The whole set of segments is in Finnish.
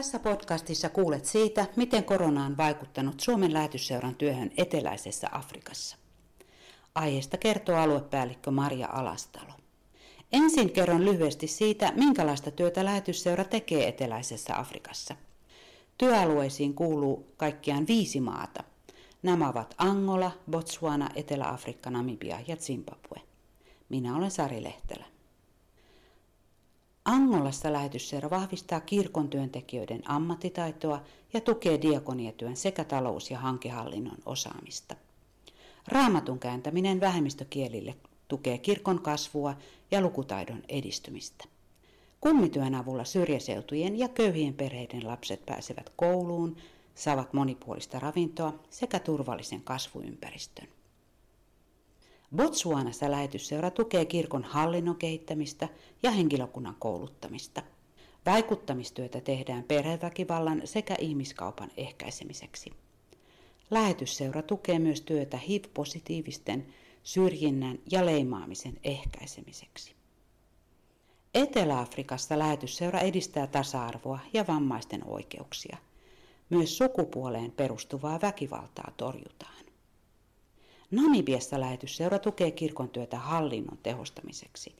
Tässä podcastissa kuulet siitä, miten korona on vaikuttanut Suomen lähetysseuran työhön eteläisessä Afrikassa. Aiheesta kertoo aluepäällikkö Maria Alastalo. Ensin kerron lyhyesti siitä, minkälaista työtä lähetysseura tekee eteläisessä Afrikassa. Työalueisiin kuuluu kaikkiaan viisi maata. Nämä ovat Angola, Botswana, Etelä-Afrikka, Namibia ja Zimbabwe. Minä olen Sari Lehtelä. Angolassa lähetysseura vahvistaa kirkon työntekijöiden ammattitaitoa ja tukee diakoniatyön sekä talous- ja hankehallinnon osaamista. Raamatun kääntäminen vähemmistökielille tukee kirkon kasvua ja lukutaidon edistymistä. Kummityön avulla syrjäseutujen ja köyhien perheiden lapset pääsevät kouluun, saavat monipuolista ravintoa sekä turvallisen kasvuympäristön. Botswanassa lähetysseura tukee kirkon hallinnon kehittämistä ja henkilökunnan kouluttamista. Vaikuttamistyötä tehdään perheväkivallan sekä ihmiskaupan ehkäisemiseksi. Lähetysseura tukee myös työtä HIV-positiivisten syrjinnän ja leimaamisen ehkäisemiseksi. Etelä-Afrikassa lähetysseura edistää tasa-arvoa ja vammaisten oikeuksia. Myös sukupuoleen perustuvaa väkivaltaa torjutaan. Namibiassa lähetysseura tukee kirkon työtä hallinnon tehostamiseksi.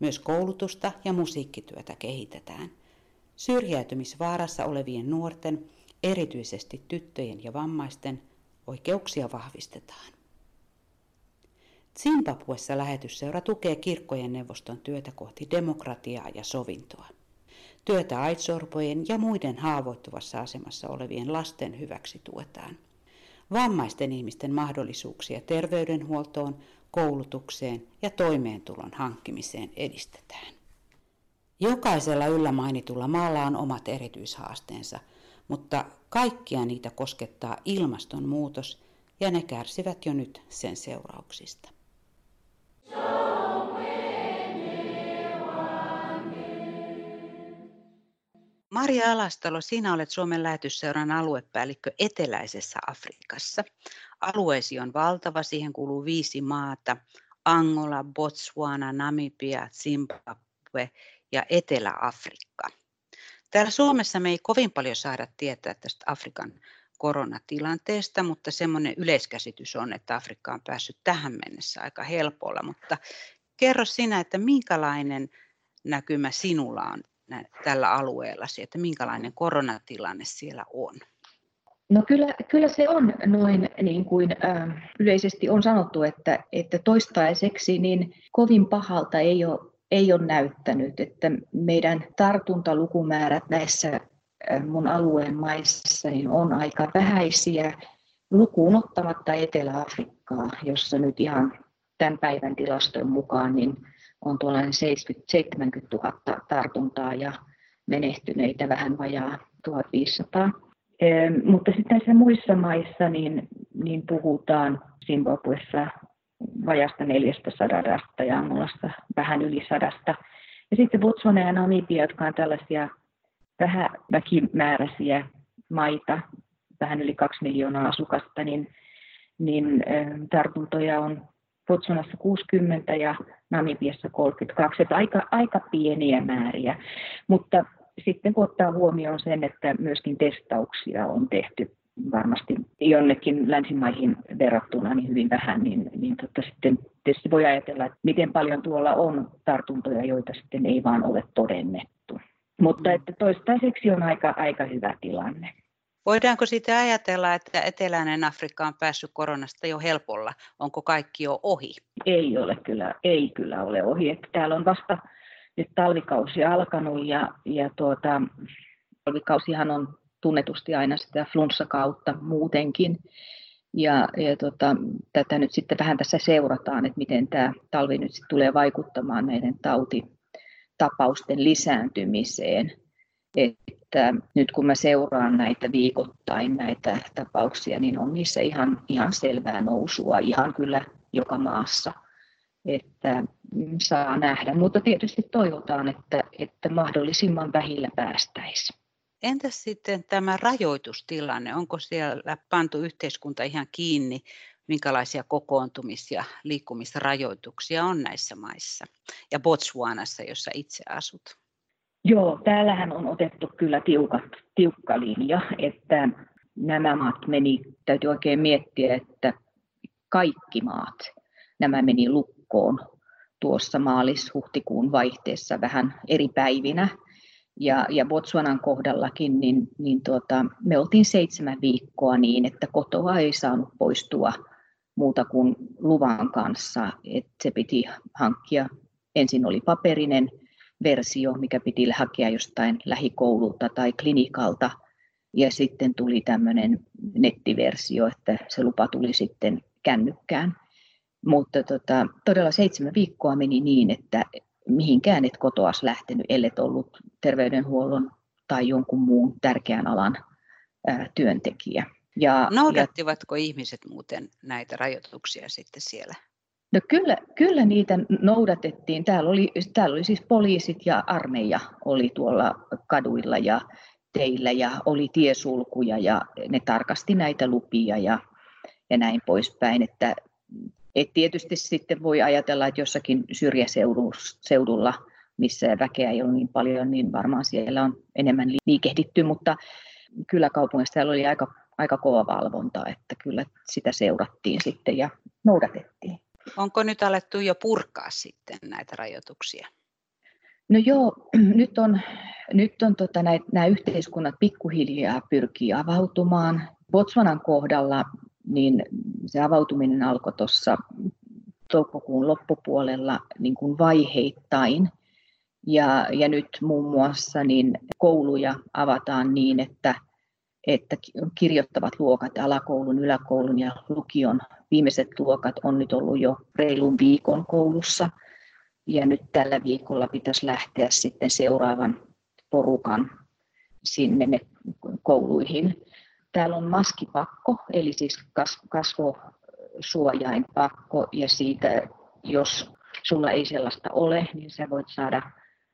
Myös koulutusta ja musiikkityötä kehitetään. Syrjäytymisvaarassa olevien nuorten, erityisesti tyttöjen ja vammaisten, oikeuksia vahvistetaan. Zimbabwessa lähetysseura tukee kirkkojen neuvoston työtä kohti demokratiaa ja sovintoa. Työtä aitsorpojen ja muiden haavoittuvassa asemassa olevien lasten hyväksi tuetaan. Vammaisten ihmisten mahdollisuuksia terveydenhuoltoon, koulutukseen ja toimeentulon hankkimiseen edistetään. Jokaisella yllä mainitulla maalla on omat erityishaasteensa, mutta kaikkia niitä koskettaa ilmastonmuutos ja ne kärsivät jo nyt sen seurauksista. Maria Alastalo, sinä olet Suomen lähetysseuran aluepäällikkö eteläisessä Afrikassa. Alueesi on valtava, siihen kuuluu viisi maata. Angola, Botswana, Namibia, Zimbabwe ja Etelä-Afrikka. Täällä Suomessa me ei kovin paljon saada tietää tästä Afrikan koronatilanteesta, mutta semmoinen yleiskäsitys on, että Afrikka on päässyt tähän mennessä aika helpolla. Mutta kerro sinä, että minkälainen näkymä sinulla on tällä alueella, että minkälainen koronatilanne siellä on? No kyllä, kyllä se on noin niin kuin yleisesti on sanottu, että, että toistaiseksi niin kovin pahalta ei ole, ei ole näyttänyt, että meidän tartuntalukumäärät näissä mun alueen maissa niin on aika vähäisiä lukuun ottamatta Etelä-Afrikkaa, jossa nyt ihan tämän päivän tilaston mukaan niin on tuollainen 70 000 tartuntaa ja menehtyneitä vähän vajaa 1500. E, mutta sitten näissä muissa maissa niin, niin puhutaan Zimbabwessa vajasta 400 ja Angolassa vähän yli sadasta. Ja sitten Botswana ja Namibia, jotka on tällaisia vähän väkimääräisiä maita, vähän yli kaksi miljoonaa asukasta, niin, niin tartuntoja on Botswanassa 60 ja Namibiassa 32, että aika, aika pieniä määriä. Mutta sitten kun ottaa huomioon sen, että myöskin testauksia on tehty varmasti jonnekin länsimaihin verrattuna niin hyvin vähän, niin, niin tota sitten tietysti voi ajatella, että miten paljon tuolla on tartuntoja, joita sitten ei vaan ole todennettu. Mutta että toistaiseksi on aika, aika hyvä tilanne. Voidaanko sitten ajatella, että eteläinen Afrikka on päässyt koronasta jo helpolla? Onko kaikki jo ohi? Ei ole kyllä, ei kyllä ole ohi. Että täällä on vasta nyt talvikausi alkanut ja, ja tuota, talvikausihan on tunnetusti aina sitä flunssakautta muutenkin. Ja, ja tota, tätä nyt sitten vähän tässä seurataan, että miten tämä talvi nyt sitten tulee vaikuttamaan näiden tautitapausten lisääntymiseen. Että nyt kun mä seuraan näitä viikoittain näitä tapauksia, niin on niissä ihan, ihan selvää nousua ihan kyllä joka maassa. Että saa nähdä, mutta tietysti toivotaan, että, että mahdollisimman vähillä päästäisiin. Entäs sitten tämä rajoitustilanne? Onko siellä pantu yhteiskunta ihan kiinni? Minkälaisia kokoontumis- ja liikkumisrajoituksia on näissä maissa? Ja Botswanassa, jossa itse asut? Joo, täällähän on otettu kyllä tiukat, tiukka linja, että nämä maat meni, täytyy oikein miettiä, että kaikki maat, nämä meni lukkoon tuossa maalis-huhtikuun vaihteessa vähän eri päivinä. Ja, ja Botswanan kohdallakin niin, niin tuota, me oltiin seitsemän viikkoa niin, että kotoa ei saanut poistua muuta kuin luvan kanssa. Et se piti hankkia, ensin oli paperinen versio, mikä piti hakea jostain lähikoululta tai klinikalta, ja sitten tuli tämmöinen nettiversio, että se lupa tuli sitten kännykkään. Mutta tota, todella seitsemän viikkoa meni niin, että mihinkään et kotoas lähtenyt, ellet ollut terveydenhuollon tai jonkun muun tärkeän alan ää, työntekijä. Ja, Noudattivatko ja, ihmiset muuten näitä rajoituksia sitten siellä? No kyllä, kyllä niitä noudatettiin. Täällä oli, täällä oli siis poliisit ja armeija oli tuolla kaduilla ja teillä ja oli tiesulkuja ja ne tarkasti näitä lupia ja, ja näin poispäin. Että, et tietysti sitten voi ajatella, että jossakin syrjäseudulla, missä väkeä ei ole niin paljon, niin varmaan siellä on enemmän liikehditty, mutta kyllä kaupungissa täällä oli aika, aika kova valvonta, että kyllä sitä seurattiin sitten ja noudatettiin. Onko nyt alettu jo purkaa sitten näitä rajoituksia? No joo, nyt on, nyt on tota, näitä, nämä yhteiskunnat pikkuhiljaa pyrkii avautumaan. Botswanan kohdalla niin se avautuminen alkoi tuossa toukokuun loppupuolella niin kuin vaiheittain. Ja, ja nyt muun muassa niin kouluja avataan niin, että, että kirjoittavat luokat, alakoulun, yläkoulun ja lukion viimeiset luokat on nyt ollut jo reilun viikon koulussa. Ja nyt tällä viikolla pitäisi lähteä sitten seuraavan porukan sinne ne kouluihin. Täällä on maskipakko, eli siis kasvosuojainpakko, ja siitä, jos sulla ei sellaista ole, niin sä voit saada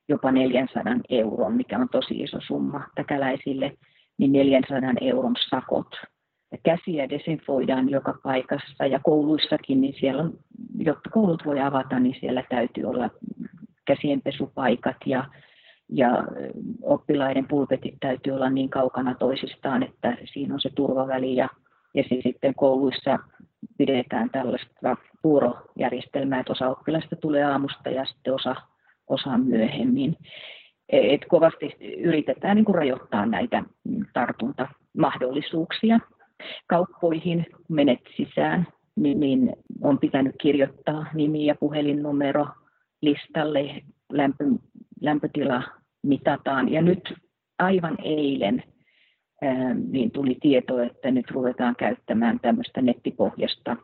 jopa 400 euron, mikä on tosi iso summa täkäläisille, niin 400 euron sakot ja käsiä desinfoidaan joka paikassa ja kouluissakin, niin siellä on, jotta koulut voi avata, niin siellä täytyy olla käsienpesupaikat ja, ja oppilaiden pulpetit täytyy olla niin kaukana toisistaan, että siinä on se turvaväli ja, ja se sitten kouluissa pidetään tällaista vuorojärjestelmää, että osa oppilaista tulee aamusta ja sitten osa, osa myöhemmin. Et kovasti yritetään niin kuin rajoittaa näitä tartuntamahdollisuuksia kauppoihin, kun menet sisään, niin, niin on pitänyt kirjoittaa nimi ja puhelinnumero listalle, lämpö, lämpötila mitataan. Ja nyt aivan eilen niin tuli tieto, että nyt ruvetaan käyttämään tämmöistä nettipohjasta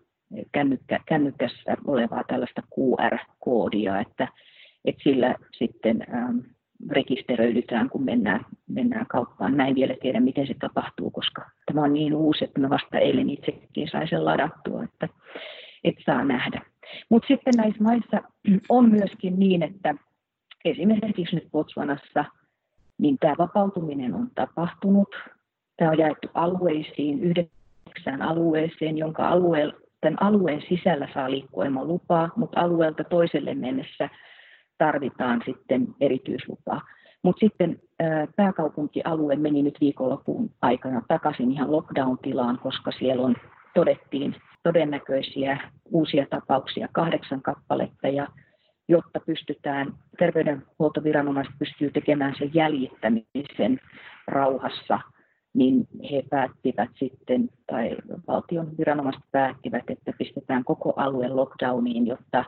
kännykkä, kännykkässä olevaa tällaista QR-koodia, että, että sillä sitten rekisteröidytään, kun mennään, mennään kauppaan. Mä en vielä tiedä, miten se tapahtuu, koska tämä on niin uusi, että mä vasta eilen itsekin sain sen ladattua, että et saa nähdä. Mutta sitten näissä maissa on myöskin niin, että esimerkiksi nyt Botswanassa, niin tämä vapautuminen on tapahtunut. Tämä on jaettu alueisiin, yhdeksään alueeseen, jonka alueen, tämän alueen sisällä saa liikkua lupaa, mutta alueelta toiselle mennessä tarvitaan sitten erityislupaa. Mutta sitten pääkaupunkialue meni nyt viikonlopun aikana takaisin ihan lockdown-tilaan, koska siellä on todettiin todennäköisiä uusia tapauksia, kahdeksan kappaletta, ja jotta pystytään, terveydenhuoltoviranomaiset pystyy tekemään sen jäljittämisen rauhassa, niin he päättivät sitten, tai valtion viranomaiset päättivät, että pistetään koko alue lockdowniin, jotta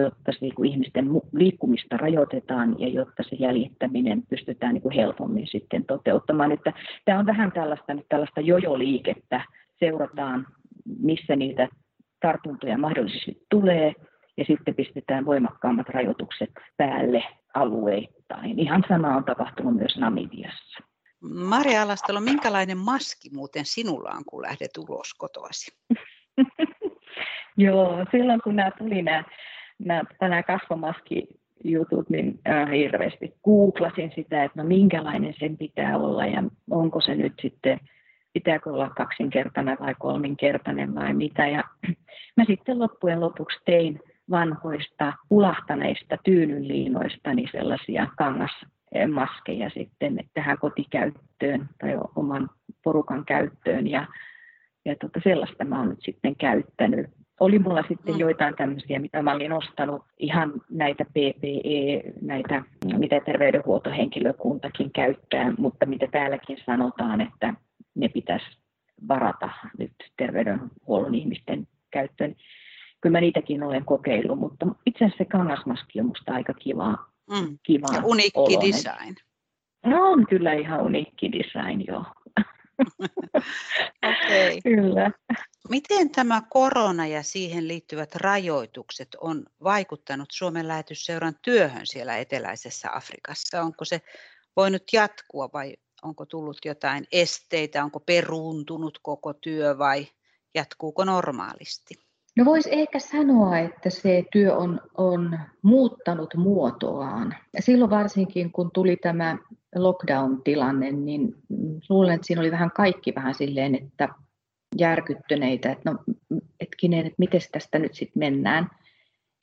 jotta se, niin kuin ihmisten liikkumista rajoitetaan ja jotta se jäljittäminen pystytään niin kuin helpommin sitten toteuttamaan. Että tämä on vähän tällaista, tällaista jojoliikettä, seurataan missä niitä tartuntoja mahdollisesti tulee ja sitten pistetään voimakkaammat rajoitukset päälle alueittain. Ihan sama on tapahtunut myös Namibiassa. Maria Alastalo, minkälainen maski muuten sinulla on, kun lähdet ulos kotoasi? Joo, silloin kun nämä tuli nämä mä tänään kasvomaski jutut, niin äh, hirveästi googlasin sitä, että no minkälainen sen pitää olla ja onko se nyt sitten, pitääkö olla kaksinkertainen vai kolminkertainen vai mitä. Ja mä sitten loppujen lopuksi tein vanhoista ulahtaneista tyynynliinoista niin sellaisia kangas maskeja sitten tähän kotikäyttöön tai oman porukan käyttöön ja, ja tota, sellaista mä oon nyt sitten käyttänyt. Oli mulla sitten mm. joitain tämmöisiä, mitä mä olin ostanut, ihan näitä PPE, näitä, mitä terveydenhuoltohenkilökuntakin käyttää, mutta mitä täälläkin sanotaan, että ne pitäisi varata nyt terveydenhuollon ihmisten käyttöön. Kyllä mä niitäkin olen kokeillut, mutta itse asiassa se kangasmaski on musta aika kiva. Mm. kiva ja uniikki oloinen. design. No on kyllä ihan uniikki design, joo. okay. Kyllä. Miten tämä korona ja siihen liittyvät rajoitukset on vaikuttanut Suomen lähetysseuran työhön siellä eteläisessä Afrikassa? Onko se voinut jatkua vai onko tullut jotain esteitä, onko peruuntunut koko työ vai jatkuuko normaalisti? No voisi ehkä sanoa, että se työ on, on muuttanut muotoaan. Silloin varsinkin, kun tuli tämä lockdown-tilanne, niin luulen, että siinä oli vähän kaikki vähän silleen, että järkyttyneitä, että no hetkinen, että miten tästä nyt sitten mennään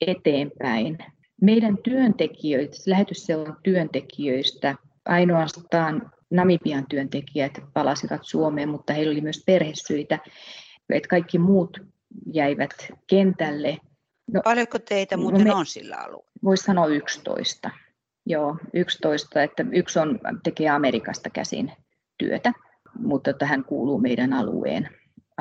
eteenpäin. Meidän työntekijöitä, lähetysseuran työntekijöistä ainoastaan Namibian työntekijät palasivat Suomeen, mutta heillä oli myös perhesyitä, että kaikki muut jäivät kentälle. No, Paljonko teitä no muuten me, on sillä alueella? Voisi sanoa 11. Joo, 11, että yksi on, tekee Amerikasta käsin työtä, mutta tähän kuuluu meidän alueen,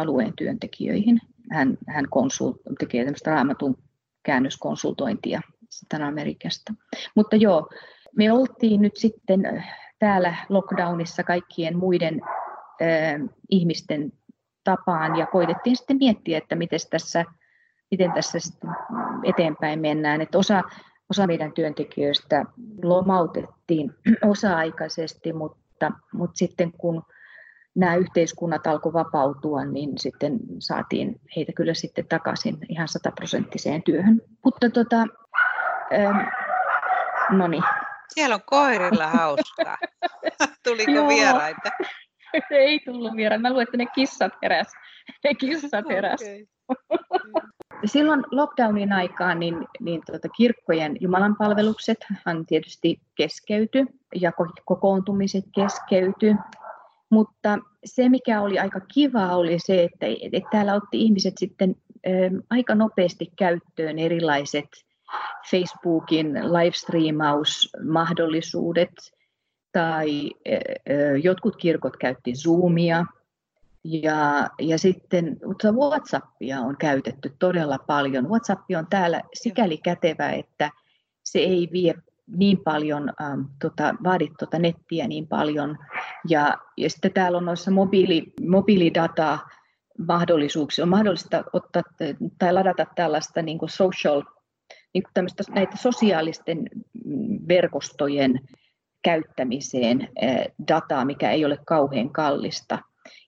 alueen työntekijöihin. Hän, hän konsult, tekee tämmöistä raamatun käännöskonsultointia sitten Amerikasta. Mutta joo, me oltiin nyt sitten täällä lockdownissa kaikkien muiden äh, ihmisten tapaan ja koitettiin sitten miettiä, että miten tässä, miten tässä sitten eteenpäin mennään. Että osa, osa meidän työntekijöistä lomautettiin osa-aikaisesti, mutta, mutta sitten kun nämä yhteiskunnat alkoi vapautua, niin sitten saatiin heitä kyllä sitten takaisin ihan sataprosenttiseen työhön. Mutta tota, ähm, no niin, siellä on koirilla hauskaa. Tuliko Joo. vieraita? Ei tullut vieraita. Mä luulen, että ne kissat heräs. Ne kissat heräs. Okay. Silloin lockdownin aikaan niin, niin tuota, kirkkojen jumalanpalveluksethan tietysti keskeyty ja kokoontumiset keskeyty. Mutta se, mikä oli aika kiva, oli se, että, että täällä otti ihmiset sitten ä, aika nopeasti käyttöön erilaiset Facebookin livestreamausmahdollisuudet tai jotkut kirkot käytti Zoomia ja, ja sitten WhatsAppia on käytetty todella paljon. WhatsApp on täällä sikäli kätevä, että se ei vie niin paljon, ähm, tota, vaadi tota nettiä niin paljon. Ja, ja sitten täällä on noissa mobiili, mobiilidata mahdollisuuksia. On mahdollista ottaa tai ladata tällaista niin kuin social niin kuin näitä sosiaalisten mm, verkostojen käyttämiseen dataa, mikä ei ole kauhean kallista.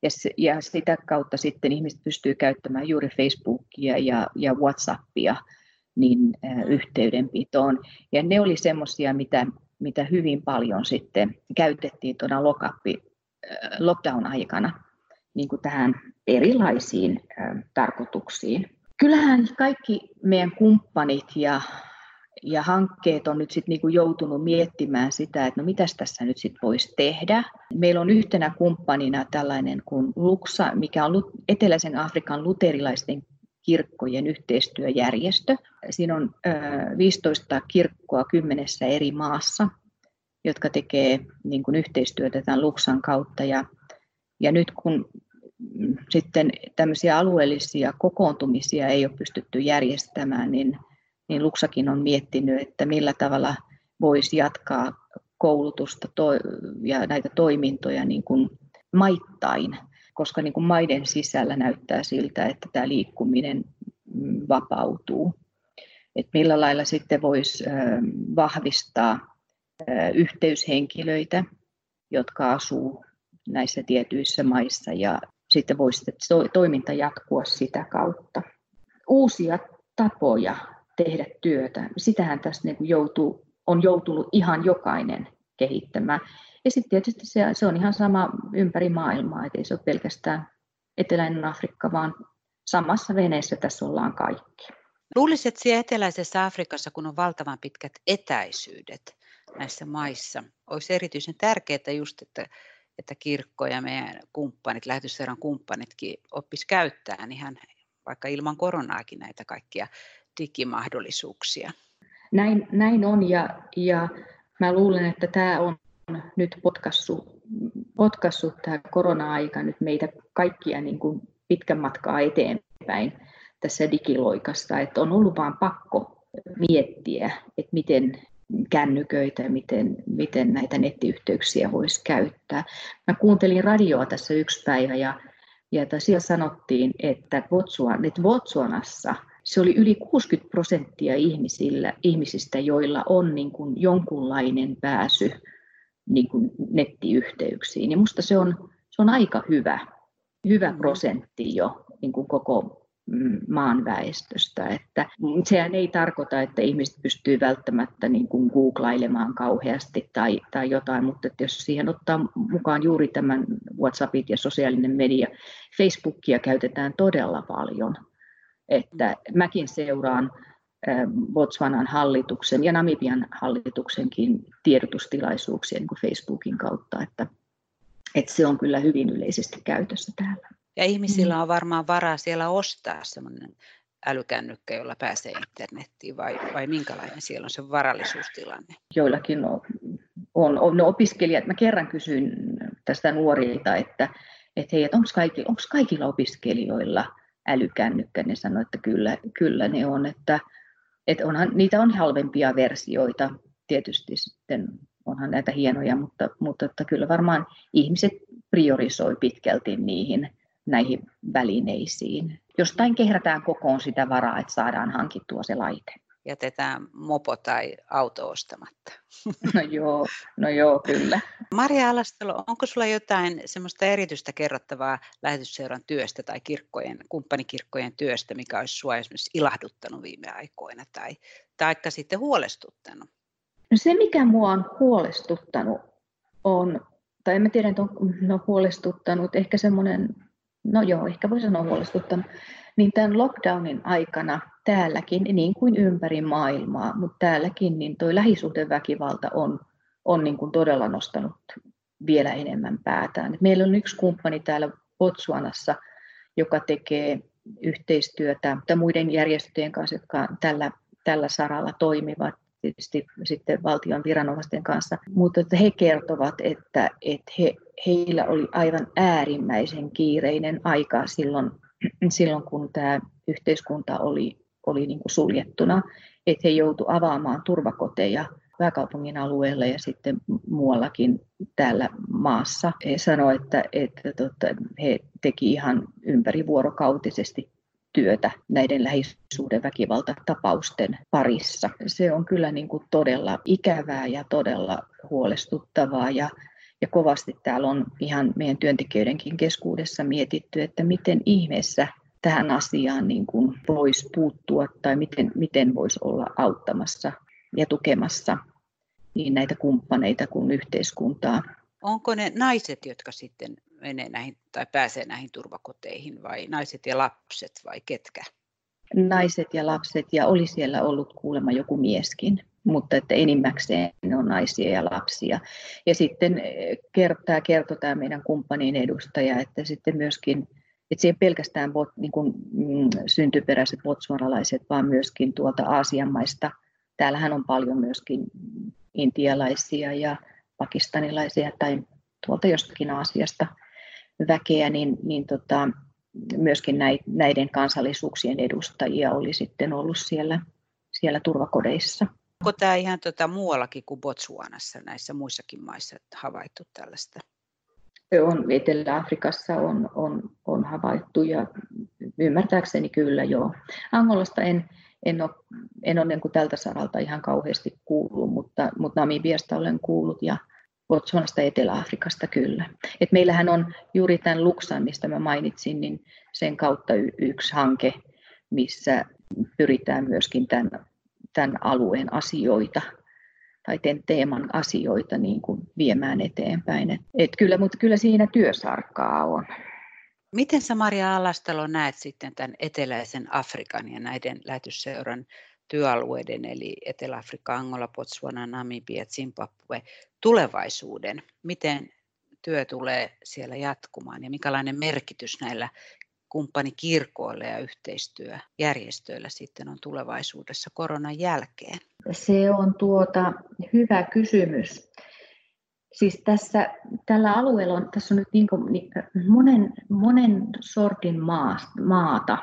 Ja, ja sitä kautta sitten ihmiset pystyy käyttämään juuri Facebookia ja, ja WhatsAppia niin yhteydenpitoon. Ja ne oli semmoisia, mitä, mitä hyvin paljon sitten käytettiin tuona lockdown-aikana niin kuin tähän erilaisiin tarkoituksiin kyllähän kaikki meidän kumppanit ja, ja hankkeet on nyt sit niinku joutunut miettimään sitä, että no mitäs tässä nyt sit voisi tehdä. Meillä on yhtenä kumppanina tällainen kuin Luxa, mikä on Eteläisen Afrikan luterilaisten kirkkojen yhteistyöjärjestö. Siinä on 15 kirkkoa kymmenessä eri maassa, jotka tekee niin kuin yhteistyötä tämän Luxan kautta. Ja, ja nyt kun sitten tämmöisiä alueellisia kokoontumisia ei ole pystytty järjestämään, niin, niin Luksakin on miettinyt, että millä tavalla voisi jatkaa koulutusta ja näitä toimintoja niin kuin maittain, koska niin kuin maiden sisällä näyttää siltä, että tämä liikkuminen mm, vapautuu. Et millä lailla sitten voisi vahvistaa yhteyshenkilöitä, jotka asuu näissä tietyissä maissa ja sitten voisi toiminta jatkua sitä kautta. Uusia tapoja tehdä työtä, sitähän tässä niin joutuu, on joutunut ihan jokainen kehittämään. Ja sitten tietysti se, se on ihan sama ympäri maailmaa, että ei se ole pelkästään eteläinen Afrikka, vaan samassa veneessä tässä ollaan kaikki. Luulisin, että siellä eteläisessä Afrikassa, kun on valtavan pitkät etäisyydet näissä maissa, olisi erityisen tärkeää just, että, että kirkko ja meidän kumppanit, lähetysseuran kumppanitkin oppis käyttämään ihan vaikka ilman koronaakin näitä kaikkia digimahdollisuuksia. Näin, näin on ja, ja mä luulen, että tämä on nyt potkassut, potkassut tämä korona-aika nyt meitä kaikkia niin kuin pitkän matkaa eteenpäin tässä digiloikassa, että on ollut vain pakko miettiä, että miten kännyköitä, miten, miten näitä nettiyhteyksiä voisi käyttää. Mä kuuntelin radioa tässä yksi päivä ja, ja siellä sanottiin, että, Botsuan, että Botsuanassa se oli yli 60 prosenttia ihmisillä, ihmisistä, joilla on niin kuin jonkunlainen pääsy niin kuin nettiyhteyksiin. Ja musta se on, se on aika hyvä, hyvä mm. prosentti jo niin kuin koko mm, maan väestöstä. Että sehän ei tarkoita, että ihmiset pystyy välttämättä niin kuin googlailemaan kauheasti tai, tai jotain, mutta että jos siihen ottaa mukaan juuri tämän WhatsAppit ja sosiaalinen media, Facebookia käytetään todella paljon. Että mäkin seuraan Botswanan hallituksen ja Namibian hallituksenkin tiedotustilaisuuksia niin kuin Facebookin kautta, että, että se on kyllä hyvin yleisesti käytössä täällä. Ja ihmisillä mm. on varmaan varaa siellä ostaa semmoinen älykännykkä, jolla pääsee internettiin, vai, vai minkälainen siellä on se varallisuustilanne? Joillakin on, on, on no opiskelijat. Mä kerran kysyin tästä nuorilta, että, että hei, että onko kaikilla, kaikilla opiskelijoilla älykännykkä? Ne sanoivat, että kyllä, kyllä ne on, että, että onhan, niitä on halvempia versioita, tietysti sitten onhan näitä hienoja, mutta, mutta että kyllä varmaan ihmiset priorisoi pitkälti niihin näihin välineisiin. Jostain kehrätään kokoon sitä varaa, että saadaan hankittua se laite. Jätetään mopo tai auto ostamatta. No joo, no joo, kyllä. Maria Alastalo, onko sulla jotain semmoista erityistä kerrottavaa lähetysseuran työstä tai kirkkojen, kumppanikirkkojen työstä, mikä olisi sinua esimerkiksi ilahduttanut viime aikoina tai taikka sitten huolestuttanut? No se, mikä mua on huolestuttanut, on, tai en tiedä, että on no, huolestuttanut, ehkä semmoinen no joo, ehkä voi sanoa huolestuttanut, niin tämän lockdownin aikana täälläkin, niin kuin ympäri maailmaa, mutta täälläkin, niin tuo lähisuhdeväkivalta on, on niin kuin todella nostanut vielä enemmän päätään. Meillä on yksi kumppani täällä Botswanassa, joka tekee yhteistyötä muiden järjestöjen kanssa, jotka tällä, tällä saralla toimivat tietysti sitten valtion viranomaisten kanssa, mutta että he kertovat, että, että he, heillä oli aivan äärimmäisen kiireinen aika silloin, silloin kun tämä yhteiskunta oli, oli niin kuin suljettuna, että he joutuivat avaamaan turvakoteja pääkaupungin alueella ja sitten muuallakin täällä maassa. He sanoivat, että, että, että he teki ihan ympärivuorokautisesti työtä näiden lähisuhdeväkivaltatapausten parissa. Se on kyllä niin kuin todella ikävää ja todella huolestuttavaa ja ja kovasti täällä on ihan meidän työntekijöidenkin keskuudessa mietitty, että miten ihmeessä tähän asiaan niin kuin voisi puuttua tai miten, miten voisi olla auttamassa ja tukemassa niin näitä kumppaneita kuin yhteiskuntaa. Onko ne naiset, jotka sitten menee näihin tai pääsee näihin turvakoteihin vai naiset ja lapset vai ketkä? Naiset ja lapset ja oli siellä ollut kuulemma joku mieskin, mutta että enimmäkseen ne on naisia ja lapsia. Ja sitten eh, tämä kertoo tämä meidän kumppanin edustaja, että sitten myöskin että se ei pelkästään bot, niin kuin, mm, syntyperäiset botswanalaiset, vaan myöskin tuolta Aasian maista. Täällähän on paljon myöskin intialaisia ja pakistanilaisia tai tuolta jostakin Aasiasta väkeä, niin, niin tota, myöskin näiden kansallisuuksien edustajia oli sitten ollut siellä, siellä turvakodeissa. Onko tämä ihan tota muuallakin kuin Botswanassa, näissä muissakin maissa havaittu tällaista? On, Etelä-Afrikassa on, on, on havaittu ja ymmärtääkseni kyllä joo. Angolasta en, en ole, en ole niin kuin tältä saralta ihan kauheasti kuullut, mutta, mutta Namibiasta olen kuullut ja, Botswanasta Etelä-Afrikasta kyllä. Et meillähän on juuri tämän Luxan, mistä mä mainitsin, niin sen kautta y- yksi hanke, missä pyritään myöskin tämän, tämän alueen asioita tai teeman asioita niin kuin viemään eteenpäin. Et, et kyllä, mutta kyllä siinä työsarkaa on. Miten sä Maria Alastalo näet sitten tämän eteläisen Afrikan ja näiden lähetysseuran työalueiden eli Etelä-Afrikka, Angola, Botswana, Namibia, Zimbabwe tulevaisuuden? Miten työ tulee siellä jatkumaan ja minkälainen merkitys näillä kumppanikirkoilla ja yhteistyöjärjestöillä sitten on tulevaisuudessa koronan jälkeen? Se on tuota, hyvä kysymys. Siis tässä, tällä alueella on, tässä on nyt niin kuin, niin, monen, monen sortin maata.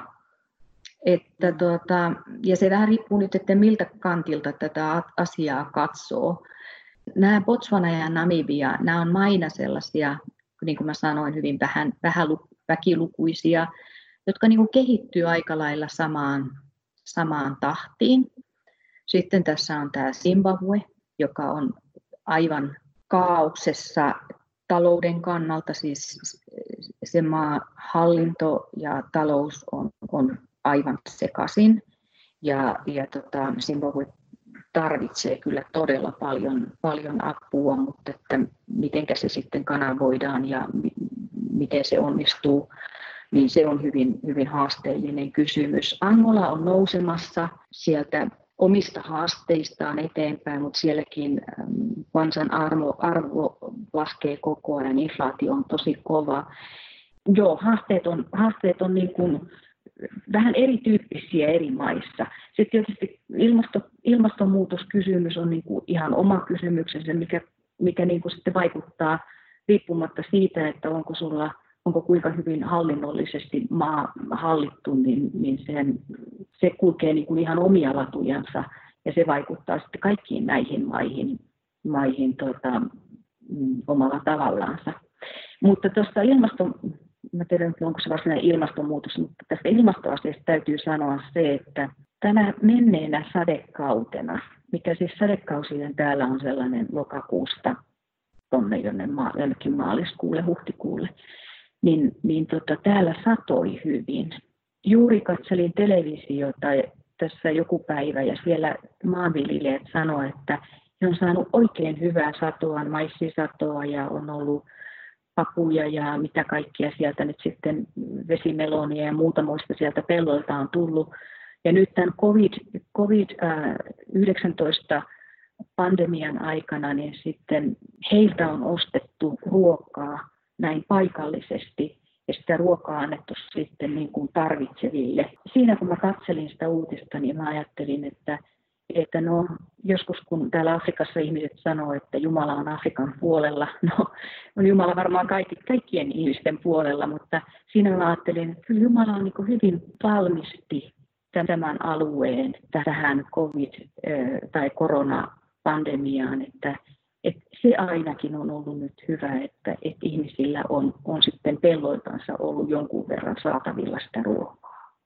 Että tuota, ja se vähän riippuu nyt, että miltä kantilta tätä asiaa katsoo. Nämä Botswana ja Namibia, nämä on maina sellaisia, niin kuin mä sanoin, hyvin vähän, vähän väkilukuisia, jotka niin kuin kehittyy aika lailla samaan, samaan tahtiin. Sitten tässä on tämä Zimbabwe, joka on aivan kaauksessa talouden kannalta, siis se maa hallinto ja talous on, on aivan sekaisin. Ja, ja tota, Zimbabwe tarvitsee kyllä todella paljon, paljon apua, mutta että miten se sitten kanavoidaan ja miten se onnistuu, niin se on hyvin, hyvin haasteellinen kysymys. Angola on nousemassa sieltä omista haasteistaan eteenpäin, mutta sielläkin kansan arvo, arvo laskee koko ajan, inflaatio on tosi kova. Joo, haasteet on, haasteet on niin kuin vähän erityyppisiä eri maissa. Sitten tietysti ilmasto, ilmastonmuutoskysymys on niin kuin ihan oma kysymyksensä, mikä, mikä niin kuin sitten vaikuttaa riippumatta siitä, että onko sulla onko kuinka hyvin hallinnollisesti maa hallittu, niin, niin sen, se kulkee niin kuin ihan omia latujansa ja se vaikuttaa sitten kaikkiin näihin maihin, maihin tota, omalla tavallaansa. Mutta tuosta ilmaston, mä tiedän, onko se varsinainen ilmastonmuutos, mutta tästä ilmastoasiasta täytyy sanoa se, että tänä menneenä sadekautena, mikä siis sadekausien täällä on sellainen lokakuusta tuonne jonne maa, maaliskuulle, huhtikuulle, niin, niin tota, täällä satoi hyvin. Juuri katselin televisiota tässä joku päivä ja siellä maanviljelijät sanoivat, että he on saanut oikein hyvää satoa, maissisatoa ja on ollut papuja ja mitä kaikkia sieltä nyt sitten vesimelonia ja muuta muista sieltä pelloilta on tullut. Ja nyt tämän COVID, COVID-19 pandemian aikana niin sitten heiltä on ostettu ruokaa näin paikallisesti ja sitä ruokaa annettu sitten niin kuin tarvitseville. Siinä kun mä katselin sitä uutista, niin mä ajattelin, että, että no, joskus kun täällä Afrikassa ihmiset sanoo, että Jumala on Afrikan puolella, no on Jumala varmaan kaikki, kaikkien ihmisten puolella, mutta siinä mä ajattelin, että kyllä Jumala on niin hyvin valmisti tämän alueen tähän COVID- tai koronapandemiaan, että et se ainakin on ollut nyt hyvä, että, että ihmisillä on, on sitten pelloiltansa ollut jonkun verran saatavilla sitä ruokaa.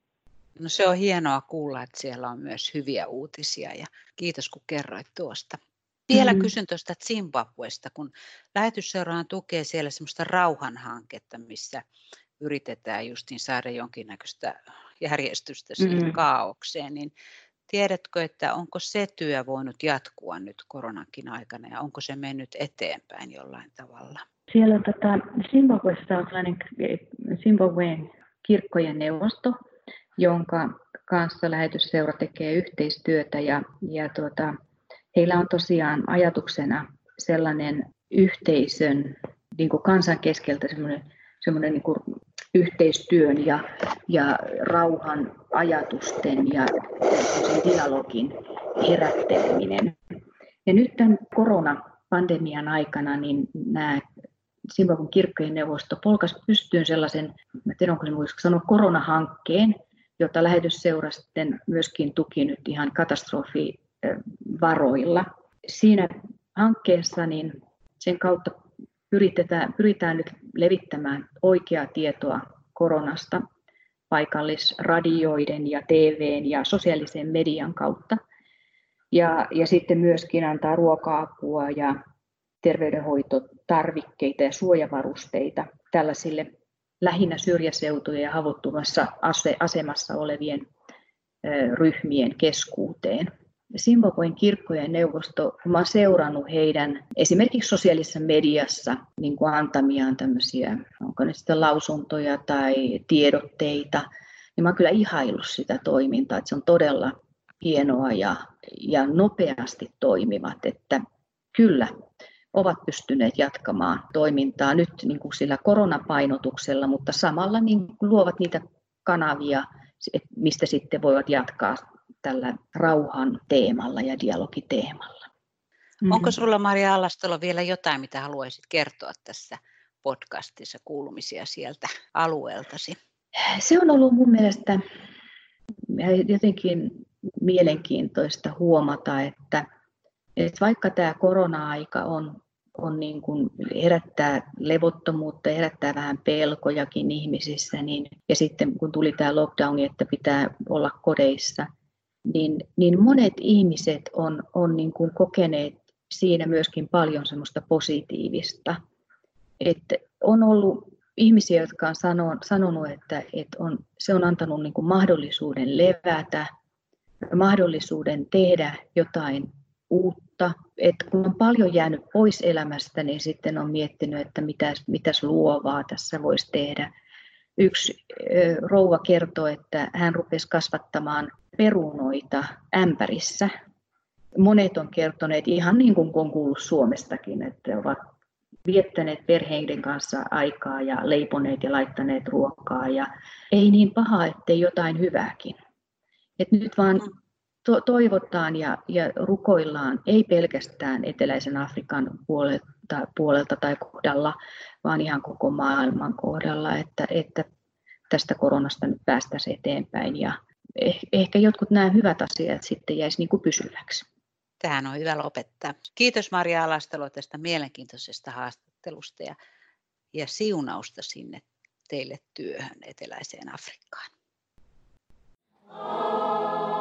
No se on hienoa kuulla, että siellä on myös hyviä uutisia ja kiitos kun kerroit tuosta. Vielä mm-hmm. kysyn tuosta Zimbabwesta, kun lähetysseuraan tukee siellä semmoista rauhanhanketta, missä yritetään justiin saada jonkinnäköistä järjestystä siihen mm-hmm. kaaukseen, niin Tiedätkö, että onko se työ voinut jatkua nyt koronankin aikana ja onko se mennyt eteenpäin jollain tavalla? Siellä tota, Zimbabwessa on sellainen Zimbabwen kirkkojen neuvosto, jonka kanssa lähetysseura tekee yhteistyötä ja, ja tuota, heillä on tosiaan ajatuksena sellainen yhteisön niin kuin kansan keskeltä semmoinen, semmoinen niin kuin yhteistyön ja, ja rauhan ajatusten ja dialogin herätteleminen. Ja nyt tämän koronapandemian aikana niin nämä Zimbabwen kirkkojen neuvosto polkas pystyyn sellaisen, en onko se voisiko sanoa koronahankkeen, jota lähetysseura sitten myöskin tuki nyt ihan katastrofivaroilla. Siinä hankkeessa niin sen kautta pyritään, pyritään nyt levittämään oikeaa tietoa koronasta paikallisradioiden ja TVn ja sosiaalisen median kautta. Ja, ja sitten myöskin antaa ruoka-apua ja terveydenhoitotarvikkeita ja suojavarusteita tällaisille lähinnä syrjäseutujen ja haavoittuvassa asemassa olevien ryhmien keskuuteen. Zimbabwen kirkkojen neuvosto, mä olen seurannut heidän esimerkiksi sosiaalisessa mediassa niin kuin antamiaan tämmöisiä, onko ne sitten lausuntoja tai tiedotteita, niin mä olen kyllä ihaillut sitä toimintaa, että se on todella hienoa ja, ja nopeasti toimivat, että kyllä ovat pystyneet jatkamaan toimintaa nyt niin kuin sillä koronapainotuksella, mutta samalla niin luovat niitä kanavia, mistä sitten voivat jatkaa tällä rauhan teemalla ja dialogiteemalla. Mm-hmm. Onko sinulla Maria Alastalo vielä jotain, mitä haluaisit kertoa tässä podcastissa kuulumisia sieltä alueeltasi? Se on ollut mun mielestä jotenkin mielenkiintoista huomata, että, että vaikka tämä korona-aika on, on niin kuin herättää levottomuutta, herättää vähän pelkojakin ihmisissä, niin, ja sitten kun tuli tämä lockdown, että pitää olla kodeissa, niin, niin monet ihmiset on, on niin kuin kokeneet siinä myöskin paljon semmoista positiivista. Että on ollut ihmisiä, jotka on sanonut, että, että on, se on antanut niin kuin mahdollisuuden levätä, mahdollisuuden tehdä jotain uutta. että kun on paljon jäänyt pois elämästä, niin sitten on miettinyt, että mitäs luovaa tässä voisi tehdä. Yksi rouva kertoi, että hän rupesi kasvattamaan perunoita ämpärissä. Monet on kertoneet ihan niin kuin on kuullut Suomestakin, että ovat viettäneet perheiden kanssa aikaa ja leiponeet ja laittaneet ruokaa ja ei niin paha, ettei jotain hyvääkin. Et nyt vaan mm. To- toivotaan ja, ja rukoillaan, ei pelkästään eteläisen Afrikan puolelta, puolelta tai kohdalla, vaan ihan koko maailman kohdalla, että, että tästä koronasta nyt päästäisiin eteenpäin ja eh, ehkä jotkut nämä hyvät asiat sitten jäisi niin kuin pysyväksi. Tähän on hyvä lopettaa. Kiitos Maria Alastalo tästä mielenkiintoisesta haastattelusta ja, ja siunausta sinne teille työhön eteläiseen Afrikkaan. Oh.